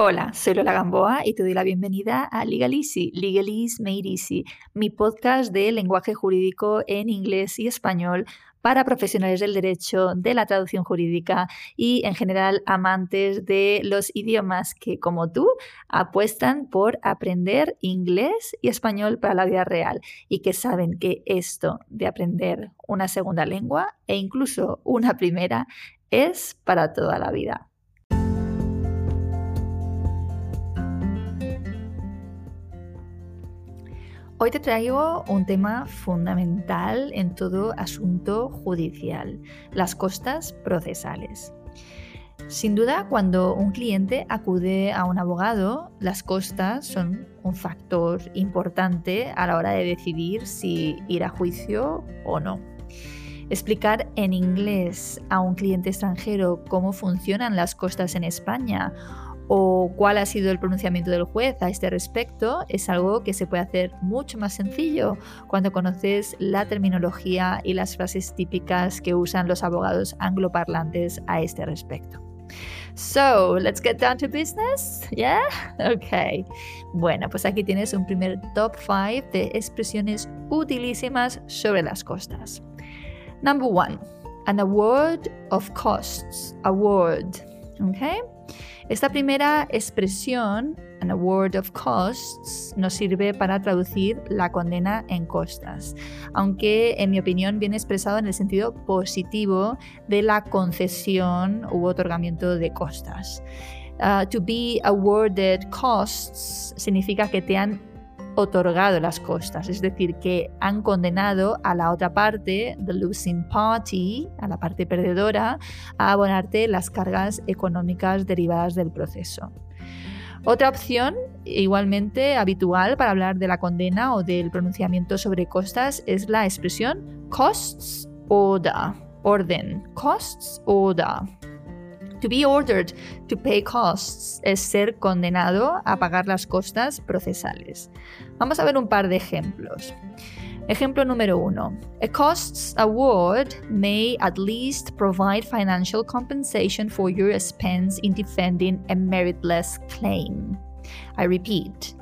Hola, soy Lola Gamboa y te doy la bienvenida a Legal Easy, Legal Made Easy, mi podcast de lenguaje jurídico en inglés y español para profesionales del derecho, de la traducción jurídica y en general amantes de los idiomas que como tú apuestan por aprender inglés y español para la vida real y que saben que esto de aprender una segunda lengua e incluso una primera es para toda la vida. Hoy te traigo un tema fundamental en todo asunto judicial, las costas procesales. Sin duda, cuando un cliente acude a un abogado, las costas son un factor importante a la hora de decidir si ir a juicio o no. Explicar en inglés a un cliente extranjero cómo funcionan las costas en España o cuál ha sido el pronunciamiento del juez a este respecto es algo que se puede hacer mucho más sencillo cuando conoces la terminología y las frases típicas que usan los abogados angloparlantes a este respecto. So, let's get down to business. Yeah? Ok. Bueno, pues aquí tienes un primer top 5 de expresiones utilísimas sobre las costas. Number one, an award of costs. Award. Okay? Esta primera expresión, an award of costs, nos sirve para traducir la condena en costas, aunque en mi opinión viene expresado en el sentido positivo de la concesión u otorgamiento de costas. Uh, to be awarded costs significa que te han otorgado las costas, es decir, que han condenado a la otra parte, the losing party, a la parte perdedora, a abonarte las cargas económicas derivadas del proceso. Otra opción, igualmente habitual para hablar de la condena o del pronunciamiento sobre costas, es la expresión costs order, orden, costs order. To be ordered to pay costs es ser condenado a pagar las costas procesales. Vamos a ver un par de ejemplos. Ejemplo número uno. A costs award may at least provide financial compensation for your expense in defending a meritless claim. I repeat.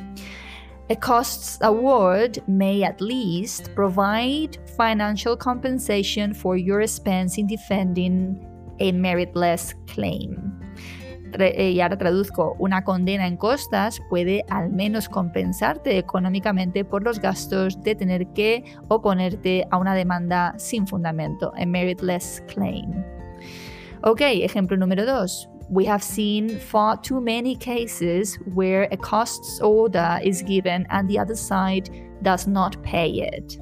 A costs award may at least provide financial compensation for your expense in defending a meritless claim. Eh, y ahora traduzco, una condena en costas puede al menos compensarte económicamente por los gastos de tener que oponerte a una demanda sin fundamento, a meritless claim. Ok, ejemplo número dos. We have seen far too many cases where a costs order is given and the other side does not pay it.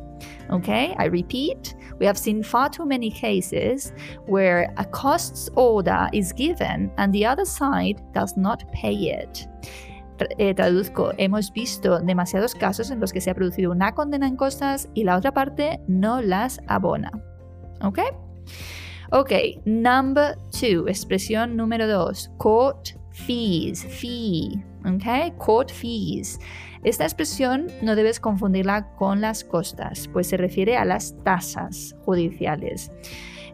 Okay, I repeat, we have seen far too many cases where a costs order is given and the other side does not pay it. Eh, traduzco, hemos visto demasiados casos en los que se ha producido una condena en costas y la otra parte no las abona. ¿Ok? Ok, number two, expresión número dos, court fees, fee. Court fees. Esta expresión no debes confundirla con las costas, pues se refiere a las tasas judiciales.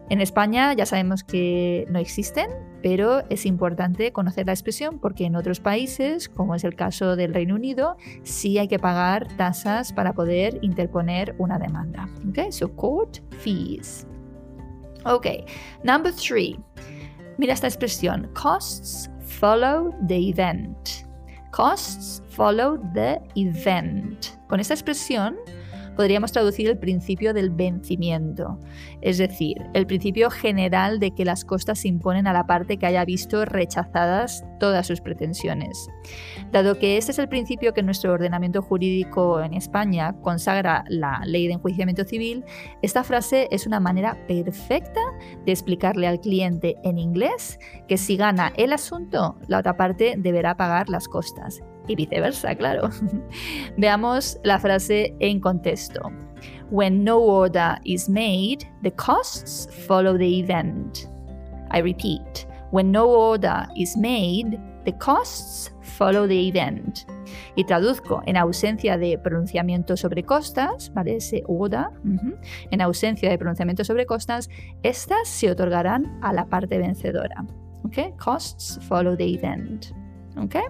En España ya sabemos que no existen, pero es importante conocer la expresión porque en otros países, como es el caso del Reino Unido, sí hay que pagar tasas para poder interponer una demanda. Okay, so court fees. Ok, number three. Mira esta expresión, costs follow the event. Costs follow the event. Con esta expresión podríamos traducir el principio del vencimiento, es decir, el principio general de que las costas se imponen a la parte que haya visto rechazadas todas sus pretensiones. Dado que este es el principio que nuestro ordenamiento jurídico en España consagra la ley de enjuiciamiento civil, esta frase es una manera perfecta de explicarle al cliente en inglés que si gana el asunto, la otra parte deberá pagar las costas y viceversa, claro. Veamos la frase en contexto. When no order is made, the costs follow the event. I repeat, when no order is made, the costs follow the event. Y traduzco, en ausencia de pronunciamiento sobre costas, ¿vale? Ese order, en ausencia de pronunciamiento sobre costas, estas se otorgarán a la parte vencedora. Okay? Costs follow the event. Okay?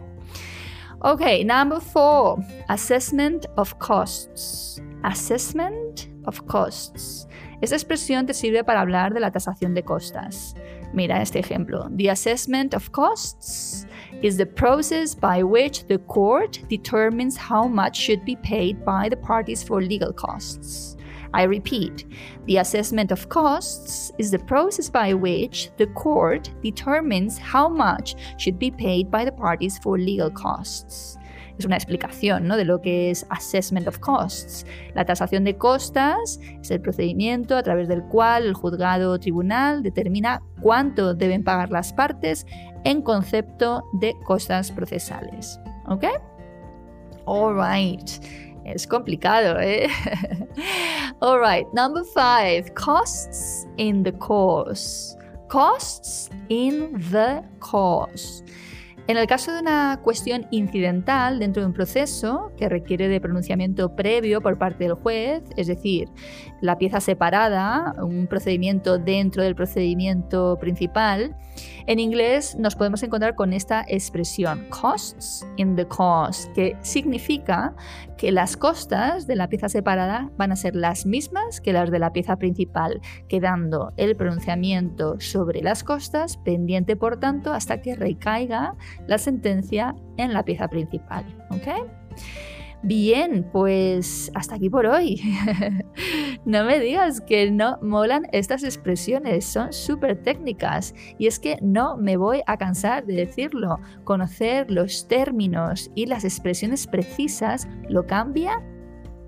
Okay, number four, assessment of costs. Assessment of costs. Esta expresión te sirve para hablar de la tasación de costas. Mira este ejemplo. The assessment of costs is the process by which the court determines how much should be paid by the parties for legal costs. I repeat, the assessment of costs is the process by which the court determines how much should be paid by the parties for legal costs. Es una explicación ¿no? de lo que es assessment of costs. La tasación de costas es el procedimiento a través del cual el juzgado o tribunal determina cuánto deben pagar las partes en concepto de costas procesales. ¿Ok? All right. Es complicado, ¿eh? All right, number five, costs in the course. Costs in the course. En el caso de una cuestión incidental dentro de un proceso que requiere de pronunciamiento previo por parte del juez, es decir, la pieza separada, un procedimiento dentro del procedimiento principal, en inglés nos podemos encontrar con esta expresión, costs in the cost, que significa que las costas de la pieza separada van a ser las mismas que las de la pieza principal, quedando el pronunciamiento sobre las costas pendiente, por tanto, hasta que recaiga la sentencia en la pieza principal. Bien, pues hasta aquí por hoy. no me digas que no molan estas expresiones, son súper técnicas y es que no me voy a cansar de decirlo. Conocer los términos y las expresiones precisas lo cambia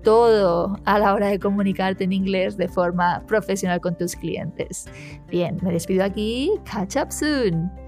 todo a la hora de comunicarte en inglés de forma profesional con tus clientes. Bien, me despido aquí. Catch up soon.